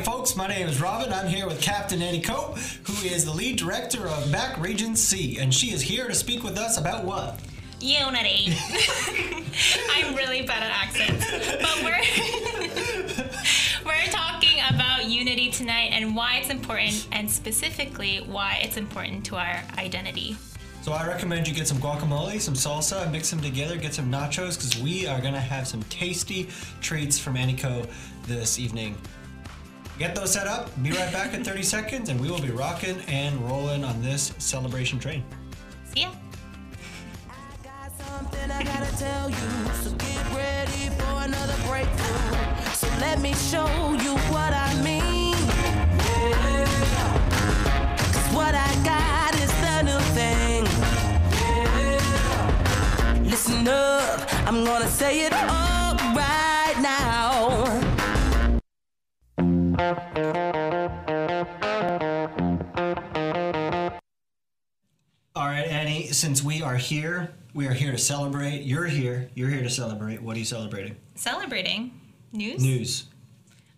Howdy, folks. My name is Robin. I'm here with Captain Annie Cope, who is the lead director of Mac Region C, and she is here to speak with us about what? Unity. I'm really bad at accents, but we're we're talking about unity tonight and why it's important, and specifically why it's important to our identity. So I recommend you get some guacamole, some salsa, mix them together, get some nachos, because we are going to have some tasty treats from Annie Coe this evening. Get those set up. Be right back in 30 seconds, and we will be rocking and rolling on this celebration train. See ya. Something I gotta tell you. So get ready for another breakthrough. So let me show you what I mean. Yeah. 'Cause what I got is the new thing. Yeah. Listen up, I'm gonna say it all All right, Annie, since we are here, we are here to celebrate. You're here. You're here to celebrate. What are you celebrating? Celebrating news. News.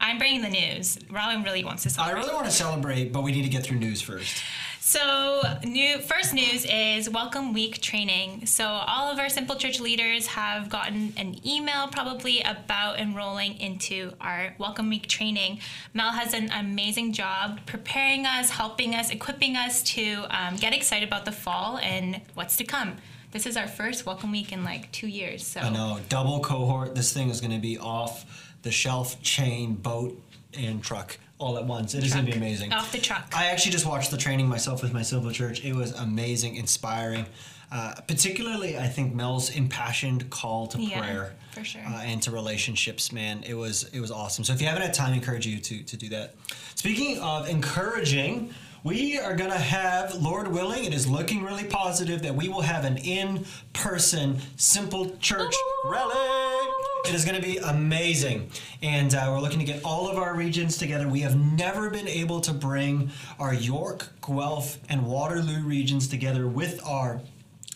I'm bringing the news. Robin really wants to I really want to celebrate, but we need to get through news first. So, new first news is Welcome Week training. So, all of our Simple Church leaders have gotten an email probably about enrolling into our Welcome Week training. Mel has an amazing job preparing us, helping us, equipping us to um, get excited about the fall and what's to come. This is our first Welcome Week in like two years. So, I know, double cohort. This thing is going to be off the shelf, chain, boat, and truck all at once. It is going to be amazing. Off the truck. I actually just watched the training myself with my Simple Church. It was amazing, inspiring. Uh, particularly, I think Mel's impassioned call to Yeah, prayer for sure. uh, and to relationships. Man, it was it was awesome. So if you haven't had time, I encourage you to to do that. Speaking of encouraging. We are going to have, Lord willing, it is looking really positive that we will have an in person Simple Church rally. It is going to be amazing. And uh, we're looking to get all of our regions together. We have never been able to bring our York, Guelph, and Waterloo regions together with our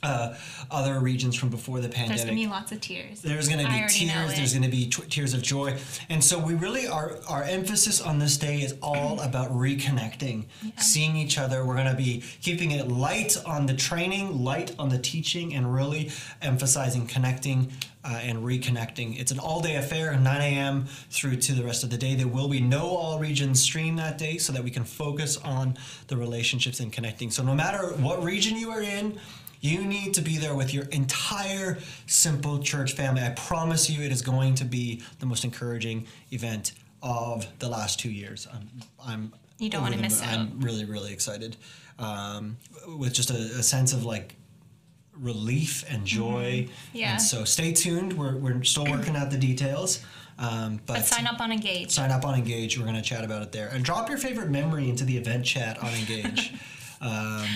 uh, other regions from before the pandemic. there's going to be lots of tears. There's going to be tears. There's going to be tw- tears of joy, and so we really are. Our emphasis on this day is all about reconnecting, seeing each other. We're going to be keeping it light on the training, light on the teaching, and really emphasizing connecting uh, and reconnecting. It's an all-day affair, 9 a.m. through to the rest of the day. There will be no all regions stream that day, so that we can focus on the relationships and connecting. So no matter what region you are in. You need to be there with your entire Simple Church family. I promise you, it is going to be the most encouraging event of the last two years. I'm, I'm You don't wanna miss moon. out. I'm really, really excited um, with just a, a sense of like relief and joy. Mm-hmm. Yeah. And so stay tuned. We're, we're still working out the details. Um, but, but sign up on Engage. sign up on Engage. We're going to chat about it there. And drop your favorite memory into the event chat on Engage. um,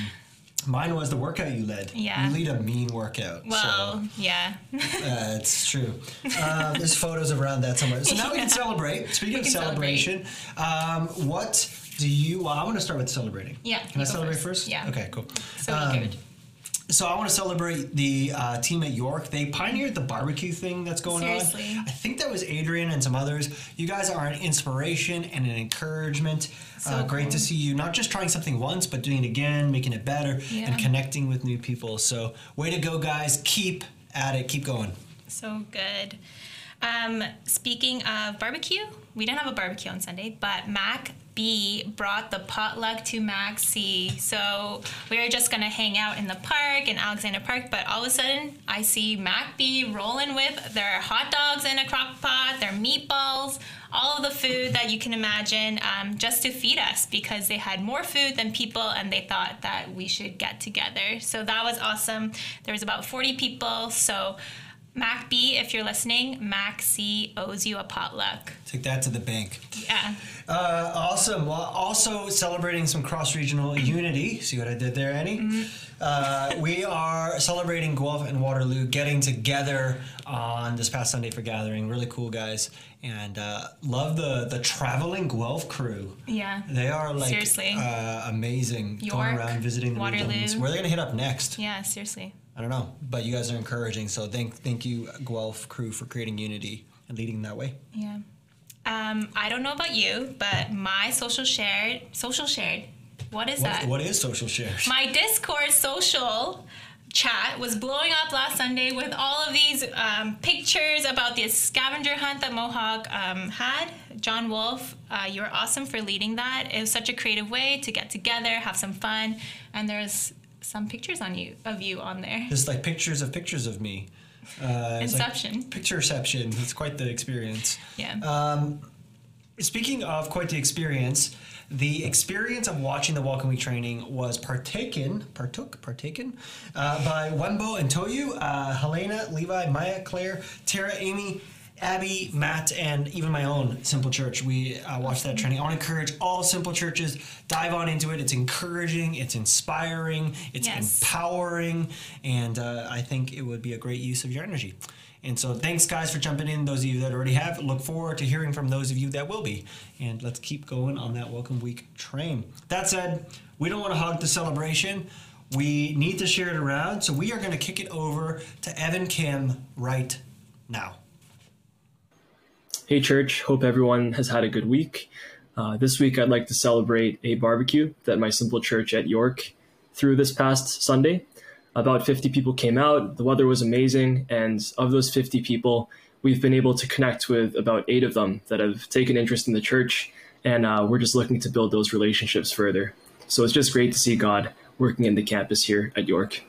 mine was the workout you led. Yeah. You lead a mean workout. Well, yeah. so uh, it's true. Um, there's photos around that somewhere. So now we can celebrate. Speaking We of celebrate. celebration, um, what do you? Well, I want to start with celebrating. Yeah, Can I celebrate first. first? Yeah. Okay. Cool. So Um, good. So I want to celebrate the uh, team at York. They pioneered the barbecue thing that's going Seriously. on. I think that was Adrian and some others. You guys are an inspiration and an encouragement. uh, So great to see you not just trying something once, but doing it again, making it better, Yeah. and connecting with new people. So way to go, guys! Keep at it. Keep going. So good. Um, speaking of barbecue, we didn't have a barbecue on Sunday, but Mac B brought the potluck to Mac C. So we were just gonna hang out in the park in Alexander Park, but all of a sudden I see Mac B rolling with their hot dogs in a crock pot, their meatballs, all of the food that you can imagine, um, just to feed us because they had more food than people and they thought that we should get together. So that was awesome. There was about 40 people. So Mac B, if you're listening, Mac C owes you a potluck. Take that to the bank. Yeah. Uh, awesome. Well, also celebrating some cross regional unity. See what I did there, Annie? Uh, we are celebrating Guelph and Waterloo getting together on this past Sunday for gathering. Really cool guys, and uh, love the the traveling Guelph crew. Yeah. They are like Seriously. uh, amazing. going around visiting the Waterloo. regions. Where are they gonna hit up next? Yeah, seriously. I don't know, but you guys are encouraging. So thank thank you Guelph crew for creating unity and leading that way. Yeah. Um, I don't know about you, but my social shared, social shared, what is What, that? what is social share? my Discord social chat was blowing up last Sunday with all of these um, pictures about this scavenger hunt that Mohawk um, had. John Wolf, uh, you were awesome for leading that. It was such a creative way to get together, have some fun, and there's some pictures on you of you on there. Just like pictures of pictures of me. Uh, it's like Inception. Pictureception. It's quite the experience. Yeah. Um, Speaking of quite the experience, the experience of watching the Welcome Week training was partaken, partook, partaken uh, by Wembo and Toyu, uh, Helena, Levi, Maya, Claire, Tara, Amy, Abby, Matt, and even my own Simple Church. We uh, watched that training. I want to encourage all Simple Churches dive on into it. It's encouraging, it's inspiring, it's Yes. empowering, and uh, I think it would be a great use of your energy. And so, thanks, guys, for jumping in. Those of you that already have, look forward to hearing from those of you that will be. And let's keep going on that Welcome Week train. That said, we don't want to hog the celebration. We need to share it around. So, we are going to kick it over to Evan Kim right now. Hey, church. Hope everyone has had a good week. Uh, this week, I'd like to celebrate a barbecue that my simple church at York threw this past Sunday. About 50 people came out. The weather was amazing. And of those 50 people, we've been able to connect with about eight of them that have taken interest in the church. And uh, we're just looking to build those relationships further. So it's just great to see God working in the campus here at York.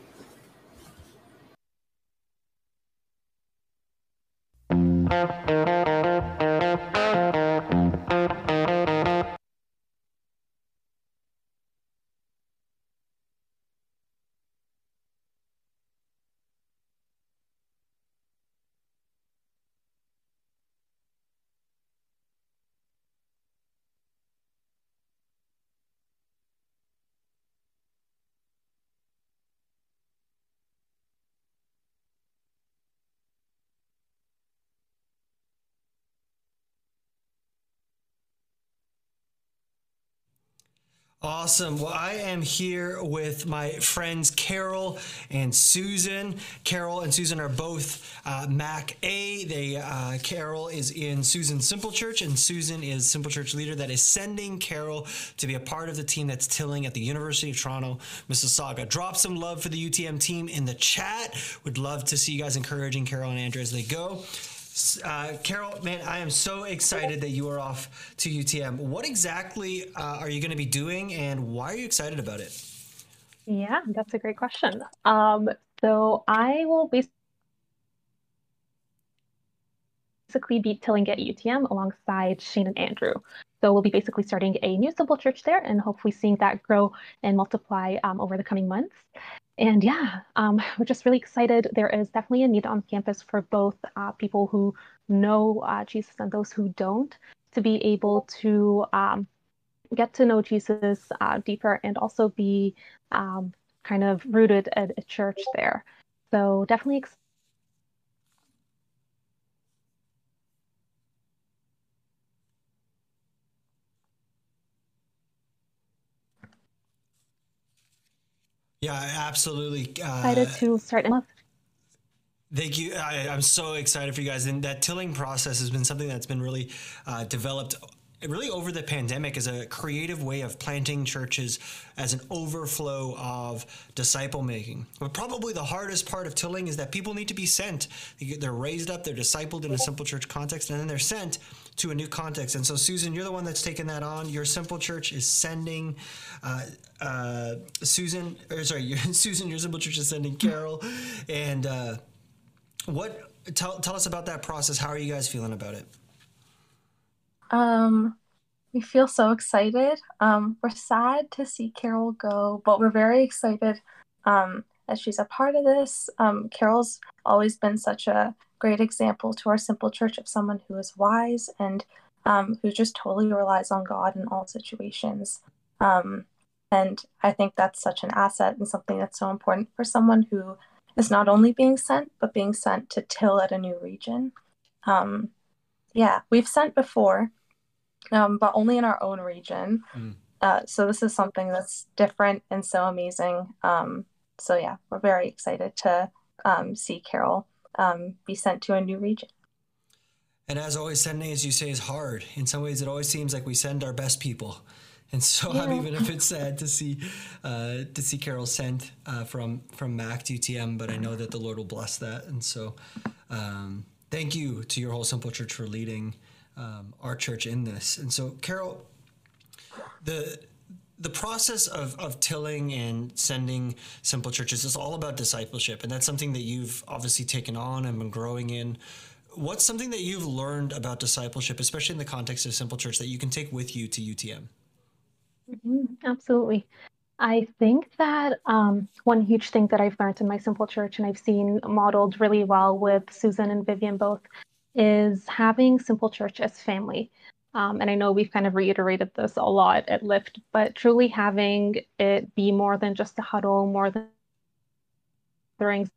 Awesome. Well, I am here with my friends Carol and Susan. Carol and Susan are both uh, Mac A. They uh, Carol is in Susan Simple Church, and Susan is Simple Church leader that is sending Carol to be a part of the team that's tilling at the University of Toronto, Mississauga. Drop some love for the UTM team in the chat. Would love to see you guys encouraging Carol and Andrew as they go. Uh, Carol, man, I am so excited that you are off to UTM. What exactly uh, are you going to be doing, and why are you excited about it? Yeah, that's a great question. Um, so I will basically be tilling at UTM alongside Shane and Andrew. So we'll be basically starting a new simple church there and hopefully seeing that grow and multiply um, over the coming months. And yeah, um, we're just really excited. There is definitely a need on campus for both uh, people who know uh, Jesus and those who don't to be able to um, get to know Jesus uh, deeper and also be um, kind of rooted at a church there. So definitely Yeah, absolutely. Uh, excited to start. Thank you. I, I'm so excited for you guys. And that tilling process has been something that's been really uh, developed really over the pandemic as a creative way of planting churches as an overflow of disciple making. But probably the hardest part of tilling is that people need to be sent. They're raised up, they're discipled in a simple church context, and then they're sent to a new context. And so, Susan, you're the one that's taken that on. Your simple church is sending uh, uh, Susan, or sorry, Susan, your simple church is sending Carol. And uh, what, tell, tell us about that process. How are you guys feeling about it? Um, we feel so excited. Um, we're sad to see Carol go, but we're very excited um, as she's a part of this. Um, Carol's always been such a great example to our simple church of someone who is wise and um, who just totally relies on God in all situations. Um, and I think that's such an asset and something that's so important for someone who is not only being sent, but being sent to till at a new region. Um, yeah, we've sent before, um, but only in our own region. Mm. Uh, so this is something that's different and so amazing. Um, so yeah, we're very excited to um, see Carol um, be sent to a new region. And as always, sending, as you say, is hard. In some ways, it always seems like we send our best people. And so, yeah. even if it's sad to see uh, to see Carol sent uh, from from Mac to UTM, but I know that the Lord will bless that. And so, um, thank you to your whole Simple Church for leading um, our church in this. And so, Carol, the the process of, of tilling and sending simple churches is all about discipleship and that's something that you've obviously taken on and been growing in. What's something that you've learned about discipleship especially in the context of simple church that you can take with you to utm mm-hmm, absolutely. I think that um, one huge thing that i've learned in my simple church and i've seen modeled really well with susan and vivian both is having simple church as family um, and I know we've kind of reiterated this a lot at Lift, but truly having it be more than just a huddle, more than during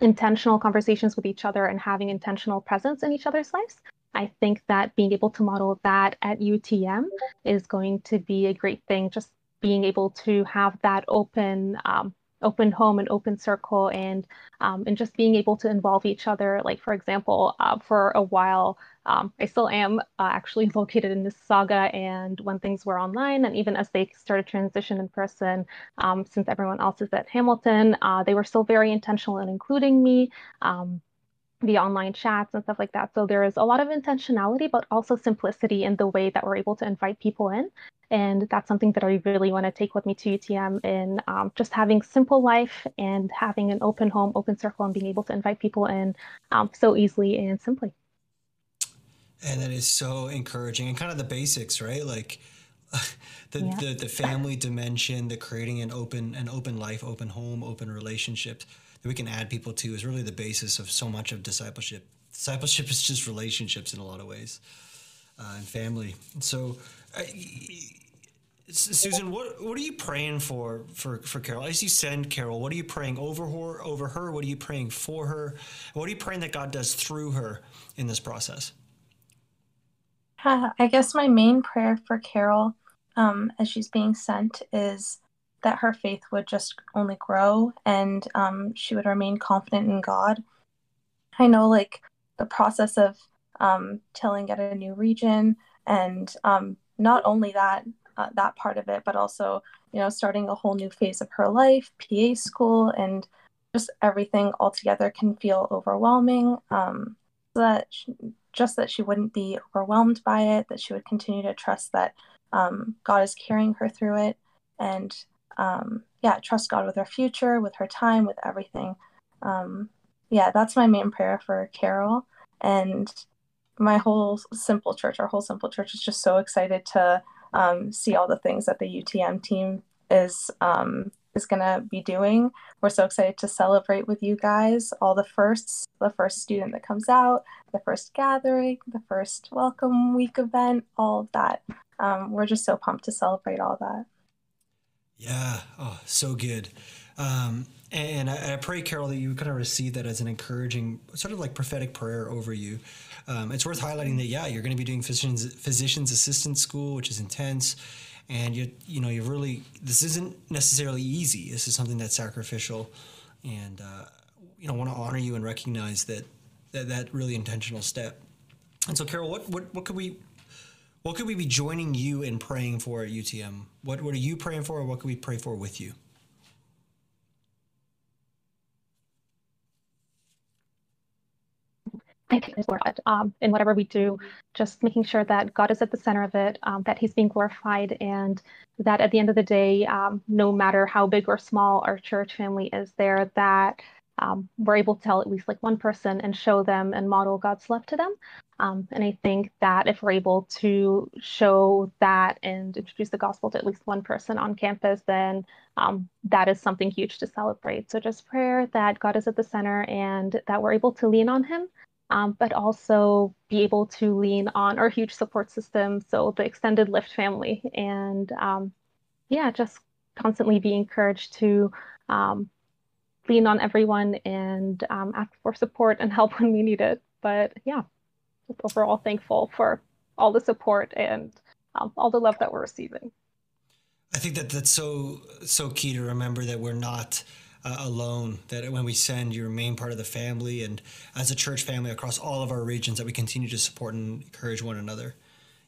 intentional conversations with each other and having intentional presence in each other's lives. I think that being able to model that at UTM is going to be a great thing. Just being able to have that open um, open home and open circle and um, and just being able to involve each other. Like for example uh, for a while um, i still am uh, actually located in mississauga and when things were online and even as they started transition in person um, since everyone else is at hamilton uh, they were still very intentional in including me. Um, the online chats and stuff like that. So there is a lot of intentionality, but also simplicity in the way that we're able to invite people in. And that's something that I really want to take with me to UTM in um, just having simple life and having an open home, open circle, and being able to invite people in um, so easily and simply. And that is so encouraging and kind of the basics, right? Like the, yeah. the, the family dimension, the creating an open, an open life, open home, open relationships that we can add people to is really the basis of so much of discipleship. Discipleship is just relationships in a lot of ways, uh, and family. So, uh, Susan, what what are you praying for for for Carol? As you send Carol, what are you praying over her? Over her, what are you praying for her? What are you praying that God does through her in this process? Uh, I guess my main prayer for Carol, um, as she's being sent, is that her faith would just only grow and um, she would remain confident in God. I know, like, the process of um, tilling at a new region, and um, not only that, uh, that part of it, but also, you know, starting a whole new phase of her life, PA school, and just everything altogether can feel overwhelming. Um, so that she, just that she wouldn't be overwhelmed by it, that she would continue to trust that um, God is carrying her through it, and um, yeah, trust God with her future, with her time, with everything. Um, yeah, that's my main prayer for Carol. And my whole simple church, our whole simple church is just so excited to um, see all the things that the UTM team is um, is going to be doing. We're so excited to celebrate with you guys all the firsts, the first student that comes out, the first gathering, the first welcome week event, all of that. Um, we're just so pumped to celebrate all that. Yeah. Oh, so good. Um, and I, I, pray, Carol, that you kind of receive that as an encouraging, sort of like prophetic prayer over you. Um, it's worth highlighting that, yeah, you're going to be doing physician's, physician's assistant school, which is intense. And you, you know, you really, this isn't necessarily easy. This is something that's sacrificial. And, uh, you know, want to honor you and recognize that, that, that really intentional step. And so, Carol, what, what, what could we what could we be joining you in praying for at UTM? What, what are you praying for, or what could we pray for with you? I think Lord, um, in whatever we do, just making sure that God is at the center of it, um, that He's being glorified, and that at the end of the day, um, no matter how big or small our church family is there, that um, we're able to tell at least like one person and show them and model God's love to them. Um, and I think that if we're able to show that and introduce the gospel to at least one person on campus, then um, that is something huge to celebrate. So just prayer that God is at the center and that we're able to lean on Him, um, but also be able to lean on our huge support system. So the extended Lift family. And um, yeah, just constantly be encouraged to um, lean on everyone and um, ask for support and help when we need it. But yeah, just overall thankful for all the support and um, all the love that we're receiving. I think that that's so so key to remember that we're not uh, alone. That when we send, you remain part of the family, and as a church family across all of our regions, that we continue to support and encourage one another.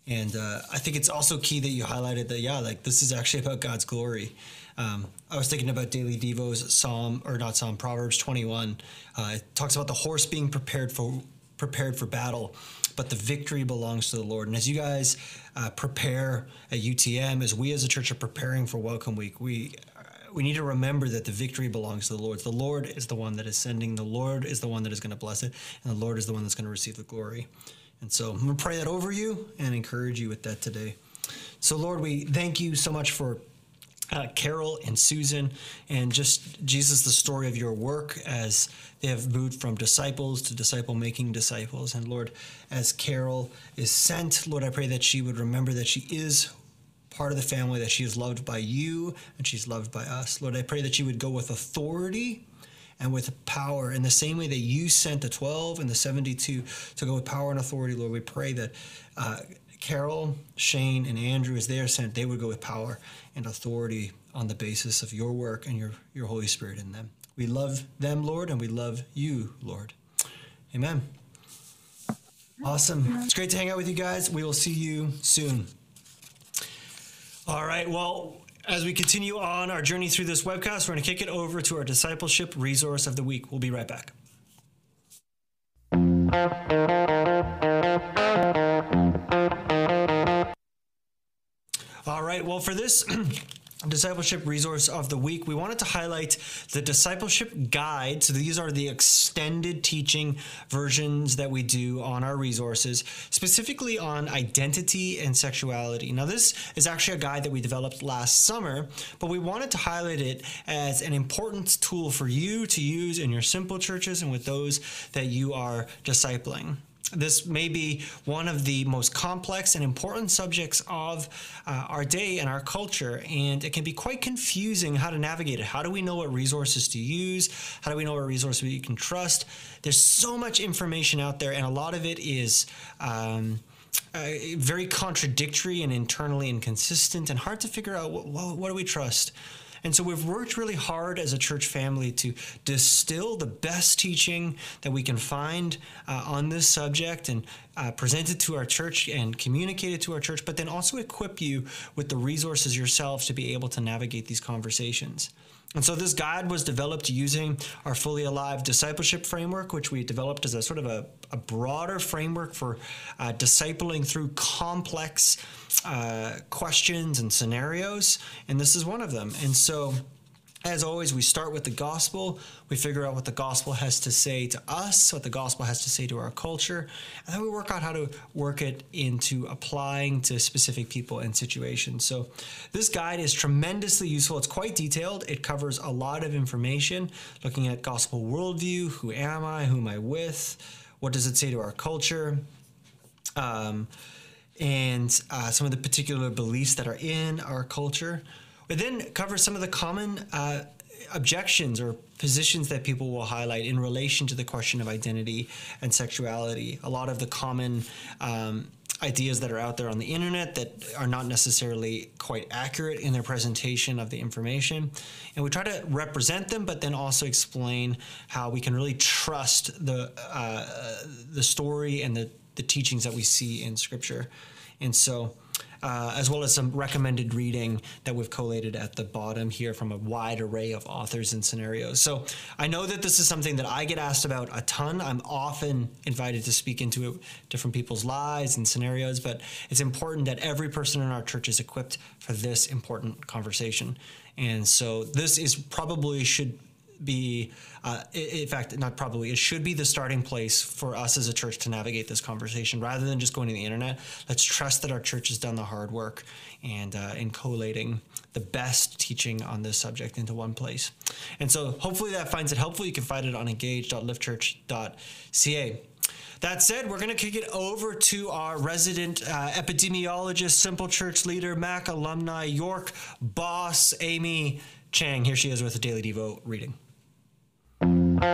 And uh, I think it's also key that you highlighted that, yeah, like this is actually about God's glory. Um, I was thinking about Daily Devo's Psalm, or not Psalm, Proverbs 21. Uh, it talks about the horse being prepared for prepared for battle, but the victory belongs to the Lord. And as you guys uh, prepare at UTM, as we as a church are preparing for Welcome Week, we uh, we need to remember that the victory belongs to the Lord. The Lord is the one that is sending. The Lord is the one that is going to bless it, and the Lord is the one that's going to receive the glory. And so I'm going to pray that over you and encourage you with that today. So, Lord, we thank you so much for uh, Carol and Susan, and just Jesus, the story of your work as they have moved from disciples to disciple making disciples. And Lord, as Carol is sent, Lord, I pray that she would remember that she is part of the family, that she is loved by you and she's loved by us. Lord, I pray that she would go with authority and with power in the same way that you sent the 12 and the 72 to go with power and authority, Lord. We pray that. Uh, Carol, Shane, and Andrew, as they are sent, they would go with power and authority on the basis of your work and your, your Holy Spirit in them. We love them, Lord, and we love you, Lord. Amen. Awesome. It's great to hang out with you guys. We will see you soon. All right. Well, as we continue on our journey through this webcast, we're going to kick it over to our discipleship resource of the week. We'll be right back. All right. Well, for this discipleship resource of the week, we wanted to highlight the discipleship guide. So these are the extended teaching versions that we do on our resources, specifically on identity and sexuality. Now, this is actually a guide that we developed last summer, but we wanted to highlight it as an important tool for you to use in your simple churches and with those that you are discipling this may be one of the most complex and important subjects of uh, our day and our culture, and it can be quite confusing how to navigate it. How do we know what resources to use? How do we know what resources we can trust? There's so much information out there, and a lot of it is. Um, uh, very contradictory and internally inconsistent, and hard to figure out what, what, what do we trust. And so we've worked really hard as a church family to distill the best teaching that we can find uh, on this subject and uh, present it to our church and communicate it to our church, but then also equip you with the resources yourselves to be able to navigate these conversations. And so this guide was developed using our Fully Alive discipleship framework, which we developed as a sort of a, a broader framework for uh, discipling through complex uh, questions and scenarios. And this is one of them. And so as always, we start with the gospel. We figure out what the gospel has to say to us, what the gospel has to say to our culture, and then we work out how to work it into applying to specific people and situations. So, this guide is tremendously useful. It's quite detailed, it covers a lot of information looking at gospel worldview who am I, who am I with, what does it say to our culture. Um, and uh, some of the particular beliefs that are in our culture. But then cover some of the common uh, objections or positions that people will highlight in relation to the question of identity and sexuality. A lot of the common um, ideas that are out there on the internet that are not necessarily quite accurate in their presentation of the information. And we try to represent them, but then also explain how we can really trust the, uh, the story and the, the teachings that we see in Scripture. And so, uh, as well as some recommended reading that we've collated at the bottom here from a wide array of authors and scenarios. So I know that this is something that I get asked about a ton. I'm often invited to speak into different people's lives and scenarios, but it's important that every person in our church is equipped for this important conversation. And so this is probably should be, uh, in fact, not probably, it should be the starting place for us as a church to navigate this conversation rather than just going to the internet. Let's trust that our church has done the hard work and uh, in collating the best teaching on this subject into one place. And so hopefully that finds it helpful. You can find it on engage.liftchurch.ca. That said, we're going to kick it over to our resident uh, epidemiologist, Simple Church leader, Mac alumni, York boss, Amy Chang. Here she is with a Daily Devo reading. Hey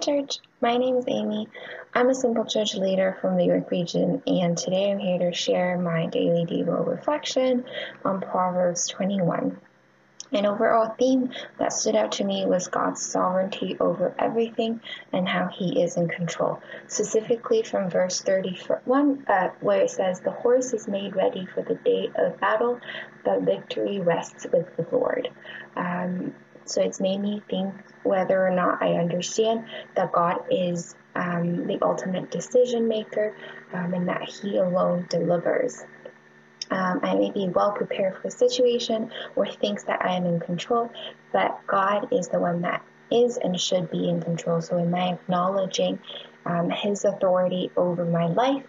Church. My name is Amy. I'm a Simple Church leader from the York region, and today I'm here to share my daily Devo reflection on Proverbs 21. An overall theme that stood out to me was God's sovereignty over everything and how He is in control. Specifically from verse 31, uh, where it says, The horse is made ready for the day of battle, but victory rests with the Lord. Um, so it's made me think whether or not I understand that God is um, the ultimate decision maker um, and that He alone delivers. Um, I may be well prepared for a situation or thinks that I am in control, but God is the one that is and should be in control. So, am I acknowledging um, His authority over my life?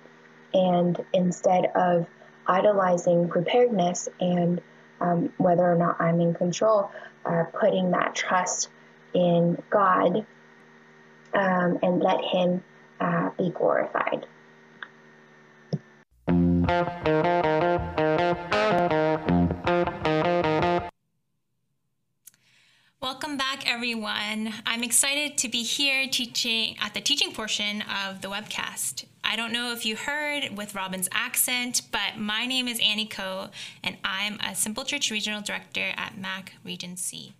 And instead of idolizing preparedness and um, whether or not I'm in control, uh, putting that trust in God um, and let Him uh, be glorified. Welcome back, everyone. I'm excited to be here teaching at the teaching portion of the webcast. I don't know if you heard with Robin's accent, but my name is Annie Coe, and I'm a Simple Church Regional Director at MAC Region C.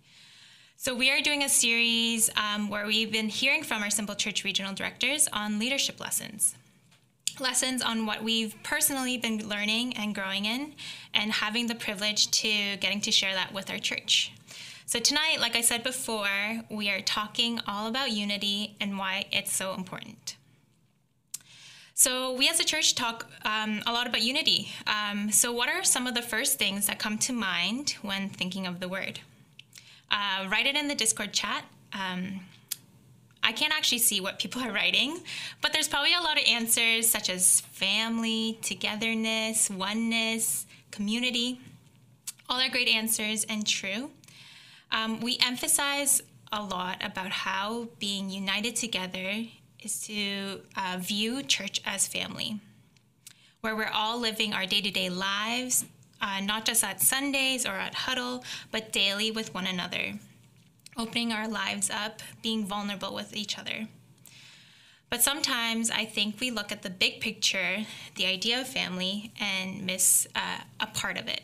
So, we are doing a series um, where we've been hearing from our Simple Church Regional Directors on leadership lessons. Lessons on what we've personally been learning and growing in, and having the privilege to getting to share that with our church. So, tonight, like I said before, we are talking all about unity and why it's so important. So, we as a church talk um, a lot about unity. Um, so, what are some of the first things that come to mind when thinking of the word? Uh, write it in the Discord chat. Um, I can't actually see what people are writing, but there's probably a lot of answers such as family, togetherness, oneness, community. All are great answers and true. Um, we emphasize a lot about how being united together is to uh, view church as family, where we're all living our day to day lives, uh, not just at Sundays or at huddle, but daily with one another, opening our lives up, being vulnerable with each other. But sometimes I think we look at the big picture, the idea of family, and miss uh, a part of it.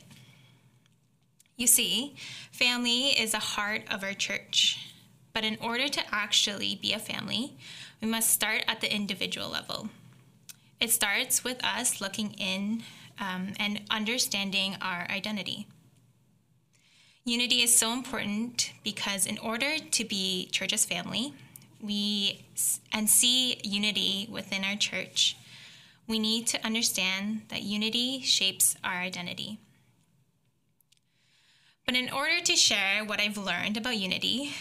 You see, family is a heart of our church. But in order to actually be a family, we must start at the individual level. It starts with us looking in um, and understanding our identity. Unity is so important because in order to be church's family, we and see unity within our church, we need to understand that unity shapes our identity. But in order to share what I've learned about unity,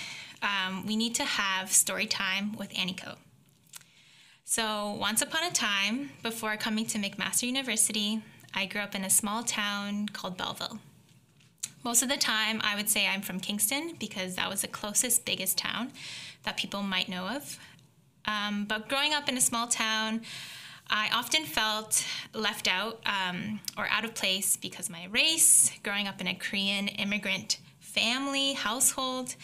um, we need to have story time with Annie Coe. So, once upon a time, before coming to McMaster University, I grew up in a small town called Belleville. Most of the time, I would say I'm from Kingston because that was the closest, biggest town that people might know of. Um, but growing up in a small town, I often felt left out um, or out of place because my race, growing up in a Korean immigrant family, household,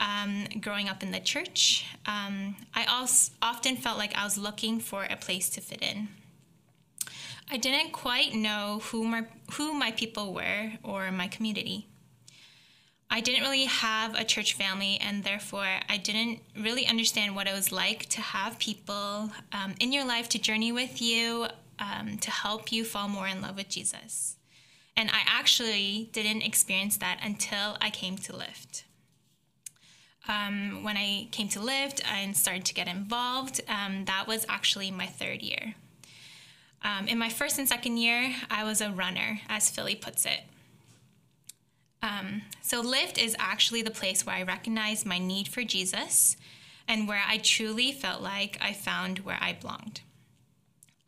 um, growing up in the church, um, I also often felt like I was looking for a place to fit in. I didn't quite know who my, who my people were or my community. I didn't really have a church family, and therefore I didn't really understand what it was like to have people um, in your life to journey with you, um, to help you fall more in love with Jesus. And I actually didn't experience that until I came to Lift. Um, when I came to Lift and started to get involved, um, that was actually my third year. Um, in my first and second year, I was a runner, as Philly puts it. Um, so, Lift is actually the place where I recognized my need for Jesus and where I truly felt like I found where I belonged.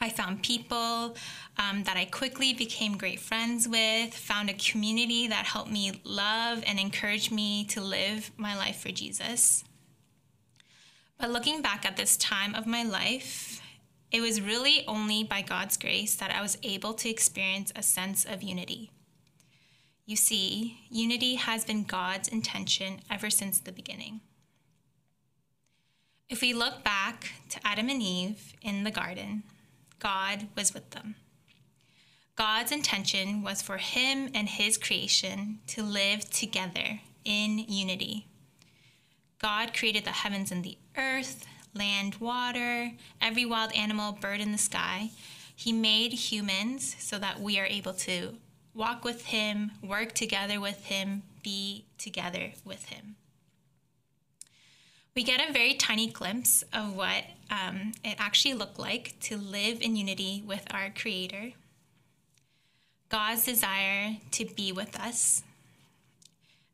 I found people um, that I quickly became great friends with, found a community that helped me love and encourage me to live my life for Jesus. But looking back at this time of my life, it was really only by God's grace that I was able to experience a sense of unity. You see, unity has been God's intention ever since the beginning. If we look back to Adam and Eve in the garden, God was with them. God's intention was for him and his creation to live together in unity. God created the heavens and the earth, land, water, every wild animal, bird in the sky. He made humans so that we are able to walk with Him, work together with Him, be together with Him. We get a very tiny glimpse of what um, it actually looked like to live in unity with our Creator. God's desire to be with us.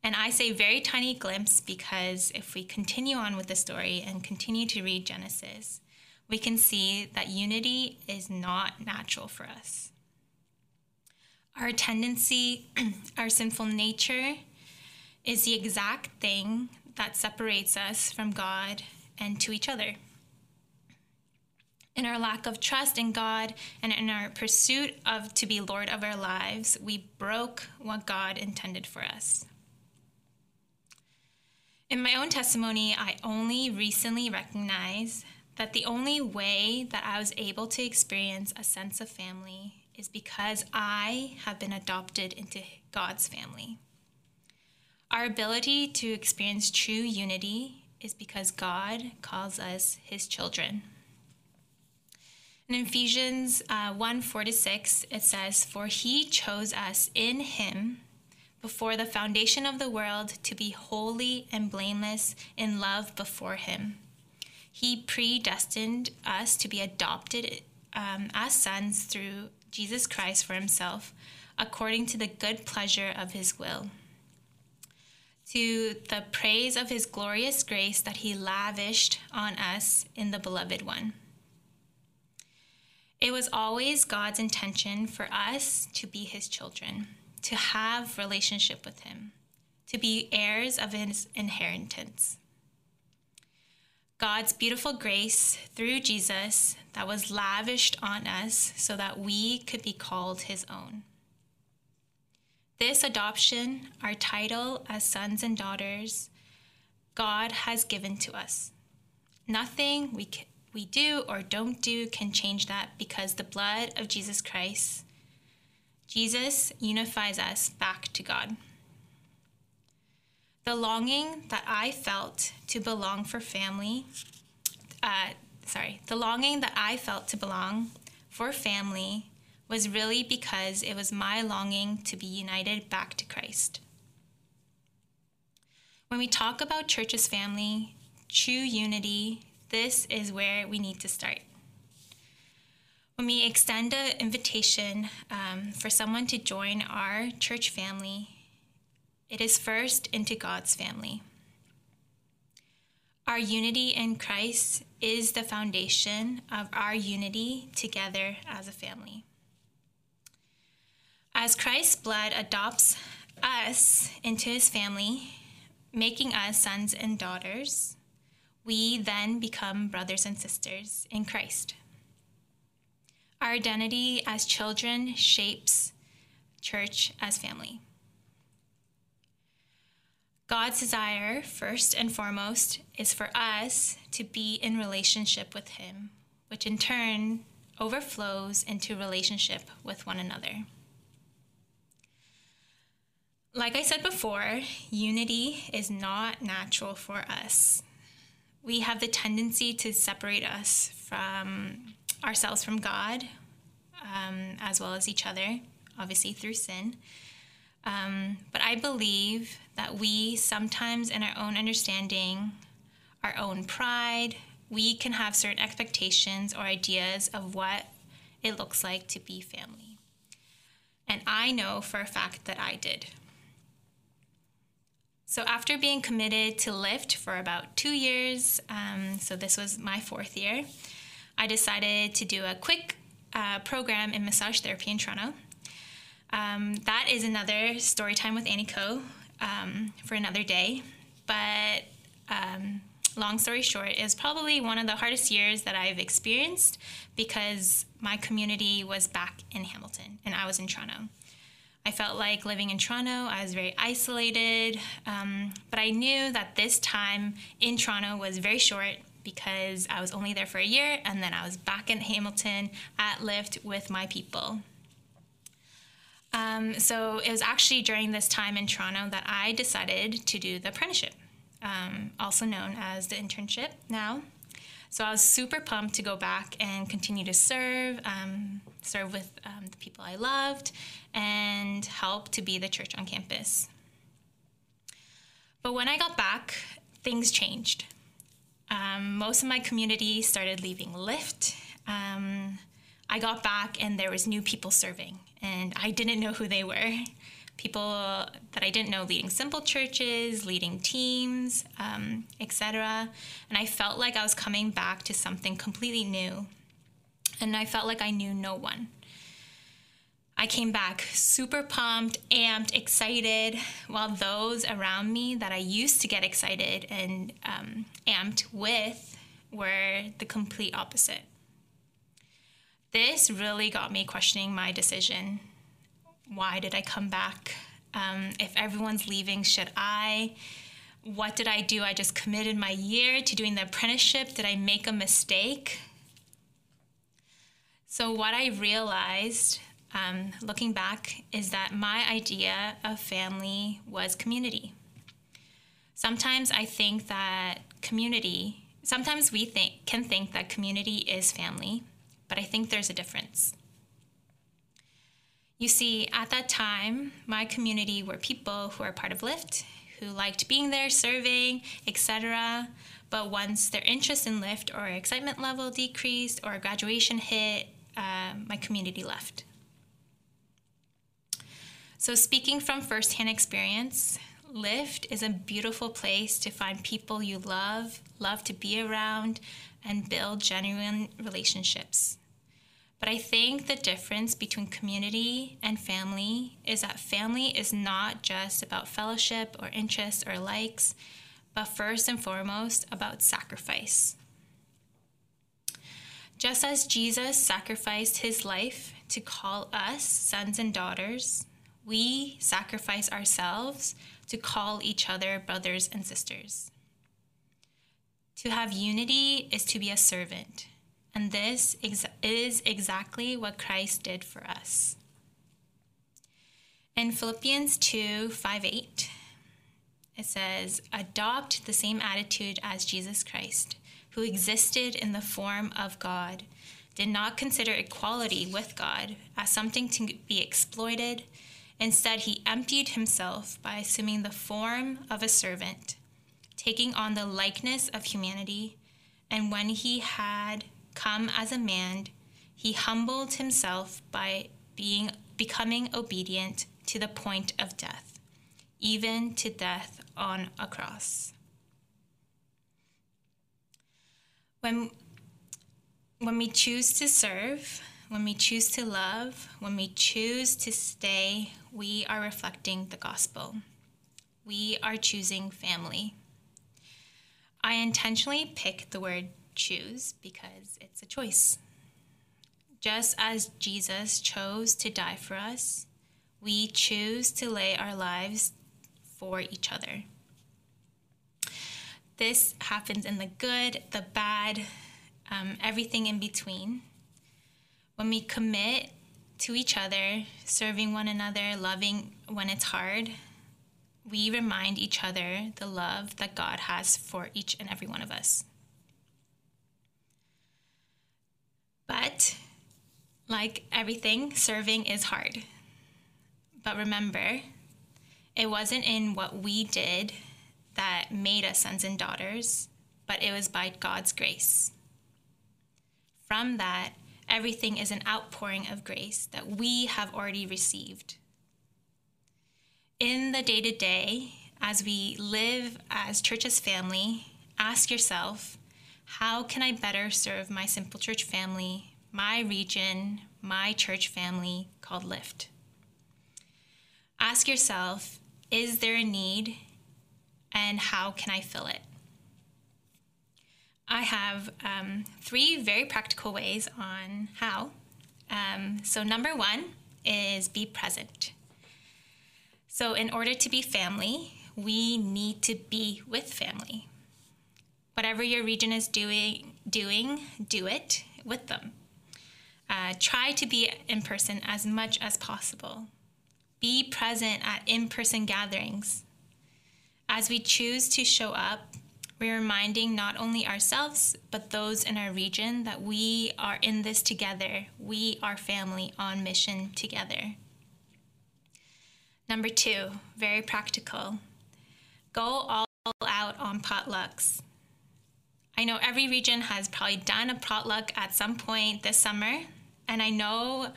And I say very tiny glimpse because if we continue on with the story and continue to read Genesis, we can see that unity is not natural for us. Our tendency, our sinful nature, is the exact thing that separates us from God and to each other. In our lack of trust in God and in our pursuit of to be Lord of our lives, we broke what God intended for us. In my own testimony, I only recently recognized that the only way that I was able to experience a sense of family is because I have been adopted into God's family. Our ability to experience true unity is because God calls us his children. In Ephesians uh, 1 4 to 6, it says, For he chose us in him before the foundation of the world to be holy and blameless in love before him. He predestined us to be adopted um, as sons through Jesus Christ for himself, according to the good pleasure of his will. To the praise of his glorious grace that he lavished on us in the beloved one. It was always God's intention for us to be his children, to have relationship with him, to be heirs of his inheritance. God's beautiful grace through Jesus that was lavished on us so that we could be called his own. This adoption, our title as sons and daughters, God has given to us. Nothing we, can, we do or don't do can change that because the blood of Jesus Christ, Jesus unifies us back to God. The longing that I felt to belong for family, uh, sorry, the longing that I felt to belong for family was really because it was my longing to be united back to Christ. When we talk about church as family, true unity, this is where we need to start. When we extend an invitation um, for someone to join our church family, it is first into God's family. Our unity in Christ is the foundation of our unity together as a family. As Christ's blood adopts us into his family, making us sons and daughters, we then become brothers and sisters in Christ. Our identity as children shapes church as family. God's desire, first and foremost, is for us to be in relationship with Him, which in turn overflows into relationship with one another. Like I said before, unity is not natural for us. We have the tendency to separate us from ourselves from God, um, as well as each other, obviously through sin. Um, but I believe that we sometimes, in our own understanding, our own pride, we can have certain expectations or ideas of what it looks like to be family. And I know for a fact that I did. So, after being committed to Lift for about two years, um, so this was my fourth year, I decided to do a quick uh, program in massage therapy in Toronto. Um, that is another story time with Annie Coe um, for another day. But um, long story short, was probably one of the hardest years that I've experienced because my community was back in Hamilton and I was in Toronto. I felt like living in Toronto, I was very isolated, um, but I knew that this time in Toronto was very short because I was only there for a year and then I was back in Hamilton at Lift with my people. Um, so it was actually during this time in Toronto that I decided to do the apprenticeship, um, also known as the internship now. So I was super pumped to go back and continue to serve, um, serve with um, the people I loved, and help to be the church on campus. But when I got back, things changed. Um, most of my community started leaving Lift. Um, I got back and there was new people serving, and I didn't know who they were. People that I didn't know leading simple churches, leading teams, um, etc. And I felt like I was coming back to something completely new, and I felt like I knew no one. I came back super pumped, amped, excited, while those around me that I used to get excited and um, amped with were the complete opposite. This really got me questioning my decision. Why did I come back? Um, if everyone's leaving, should I? What did I do? I just committed my year to doing the apprenticeship. Did I make a mistake? So, what I realized um, looking back, is that my idea of family was community. Sometimes I think that community, sometimes we think, can think that community is family, but I think there's a difference. You see, at that time, my community were people who are part of Lift, who liked being there, serving, etc. But once their interest in Lift or excitement level decreased or graduation hit, uh, my community left. So, speaking from firsthand experience, Lift is a beautiful place to find people you love, love to be around, and build genuine relationships. But I think the difference between community and family is that family is not just about fellowship or interests or likes, but first and foremost about sacrifice. Just as Jesus sacrificed his life to call us sons and daughters, we sacrifice ourselves to call each other brothers and sisters. To have unity is to be a servant, and this ex- is exactly what Christ did for us. In Philippians 2 5 8, it says, Adopt the same attitude as Jesus Christ, who existed in the form of God, did not consider equality with God as something to be exploited Instead, he emptied himself by assuming the form of a servant, taking on the likeness of humanity, and when he had come as a man, he humbled himself by being becoming obedient to the point of death, even to death on a cross. When when we choose to serve, when we choose to love, when we choose to stay, we are reflecting the gospel. We are choosing family. I intentionally pick the word choose because it's a choice. Just as Jesus chose to die for us, we choose to lay our lives for each other. This happens in the good, the bad, um, everything in between. When we commit to each other, serving one another, loving when it's hard, we remind each other the love that God has for each and every one of us. But, like everything, serving is hard. But remember, it wasn't in what we did that made us sons and daughters, but it was by God's grace. From that, everything is an outpouring of grace that we have already received. In the day to day, as we live as church's family, ask yourself how can I better serve my simple church family, my region, my church family called Lift? Ask yourself is there a need and how can I fill it? I have um, three very practical ways on how. Um, so, number one is be present. So, in order to be family, we need to be with family. Whatever your region is doing, doing, do it with them. Uh, try to be in person as much as possible. Be present at in person gatherings. As we choose to show up, we're reminding not only ourselves, but those in our region that we are in this together. We are family on mission together. Number two, very practical go all out on potlucks. I know every region has probably done a potluck at some point this summer, and I know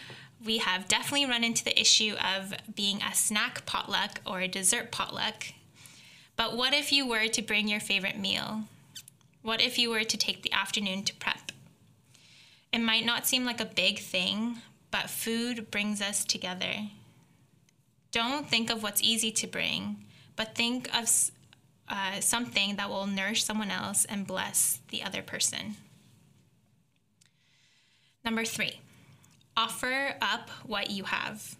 we have definitely run into the issue of being a snack potluck or a dessert potluck. But what if you were to bring your favorite meal? What if you were to take the afternoon to prep? It might not seem like a big thing, but food brings us together. Don't think of what's easy to bring, but think of uh, something that will nourish someone else and bless the other person. Number three, offer up what you have.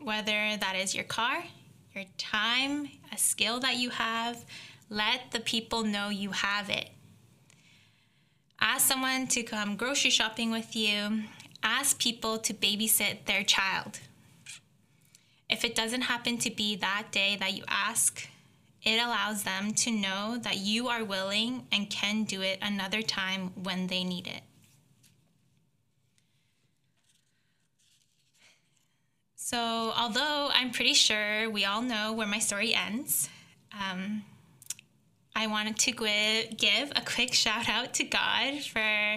Whether that is your car, your time, a skill that you have, let the people know you have it. Ask someone to come grocery shopping with you. Ask people to babysit their child. If it doesn't happen to be that day that you ask, it allows them to know that you are willing and can do it another time when they need it. So, although I'm pretty sure we all know where my story ends, um, I wanted to give a quick shout out to God for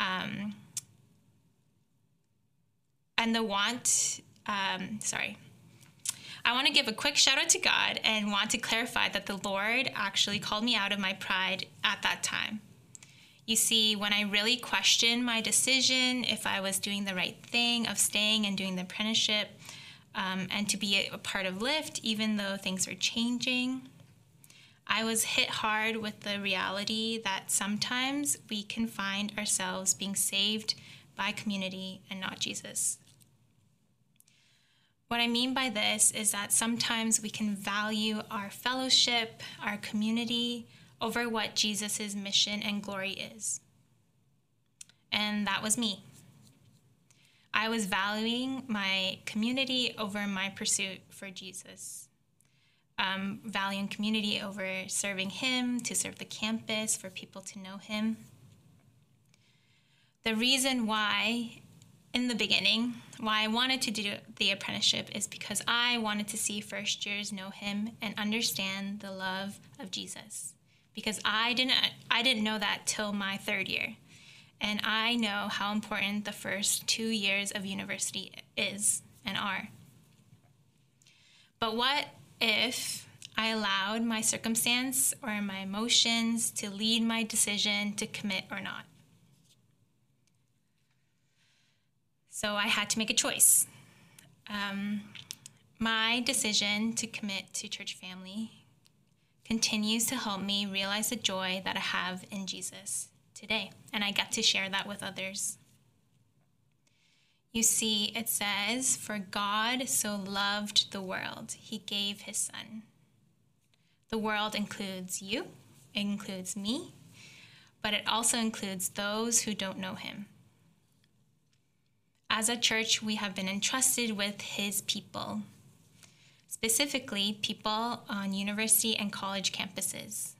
um, and the want. Um, sorry. I want to give a quick shout out to God and want to clarify that the Lord actually called me out of my pride at that time. You see, when I really questioned my decision, if I was doing the right thing of staying and doing the apprenticeship, um, and to be a part of Lift, even though things were changing, I was hit hard with the reality that sometimes we can find ourselves being saved by community and not Jesus. What I mean by this is that sometimes we can value our fellowship, our community, over what Jesus' mission and glory is. And that was me. I was valuing my community over my pursuit for Jesus. Um, valuing community over serving Him, to serve the campus, for people to know Him. The reason why, in the beginning, why I wanted to do the apprenticeship is because I wanted to see first years know Him and understand the love of Jesus because I didn't I didn't know that till my third year. And I know how important the first 2 years of university is and are. But what if I allowed my circumstance or my emotions to lead my decision to commit or not? So I had to make a choice. Um, my decision to commit to church family continues to help me realize the joy that I have in Jesus today, and I get to share that with others. You see, it says, For God so loved the world, he gave his Son. The world includes you, it includes me, but it also includes those who don't know him. As a church, we have been entrusted with his people specifically people on university and college campuses.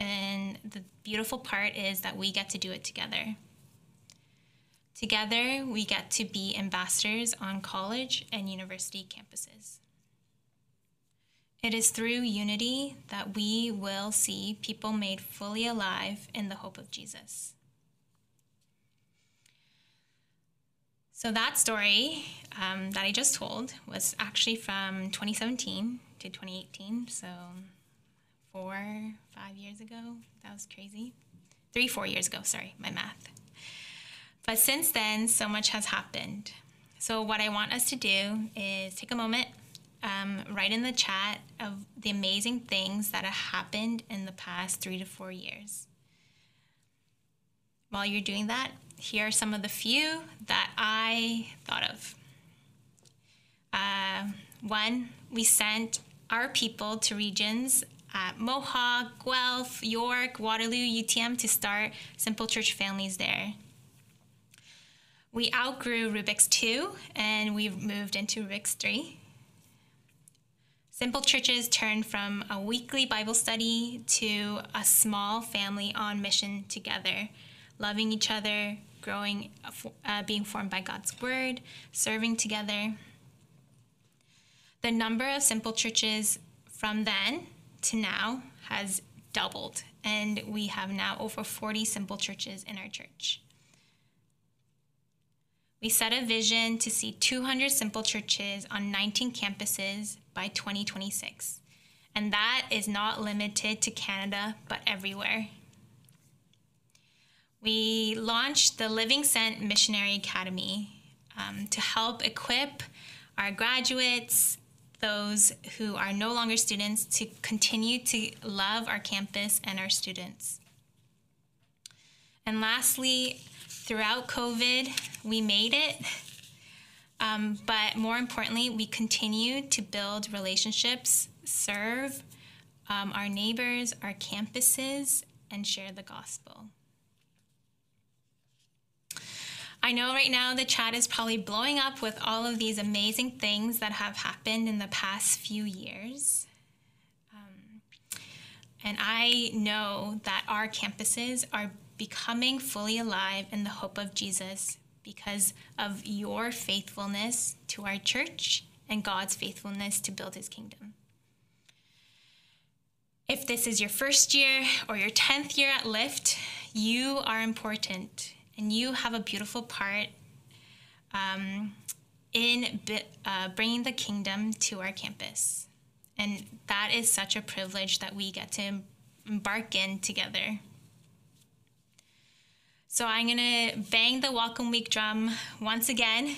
And the beautiful part is that we get to do it together. Together, we get to be ambassadors on college and university campuses. It is through unity that we will see people made fully alive in the hope of Jesus. So that story um, that I just told was actually from 2017 to 2018. So four, five years ago. That was crazy. Three, four years ago. Sorry, my math. But since then, so much has happened. So what I want us to do is take a moment, um, write in the chat of the amazing things that have happened in the past three to four years. While you're doing that, here are some of the few that I thought of. Uh, one, we sent our people to regions at Mohawk, Guelph, York, Waterloo, UTM to start Simple Church families there. We outgrew Rubik's 2 and we've moved into Rubik's 3. Simple churches turned from a weekly Bible study to a small family on mission together, loving each other, growing, uh, being formed by God's word, serving together. The number of simple churches from then to now has doubled, and we have now over 40 simple churches in our church. We set a vision to see 200 simple churches on 19 campuses by 2026. And that is not limited to Canada, but everywhere. We launched the Living Sent Missionary Academy um, to help equip our graduates, those who are no longer students, to continue to love our campus and our students. And lastly, throughout COVID, we made it. Um, but more importantly, we continue to build relationships, serve um, our neighbors, our campuses, and share the gospel. I know right now the chat is probably blowing up with all of these amazing things that have happened in the past few years. Um, and I know that our campuses are becoming fully alive in the hope of Jesus because of your faithfulness to our church and God's faithfulness to build his kingdom. If this is your first year or your 10th year at Lift, you are important and you have a beautiful part um, in uh, bringing the kingdom to our campus. And that is such a privilege that we get to embark in together. So I'm going to bang the Welcome Week drum once again.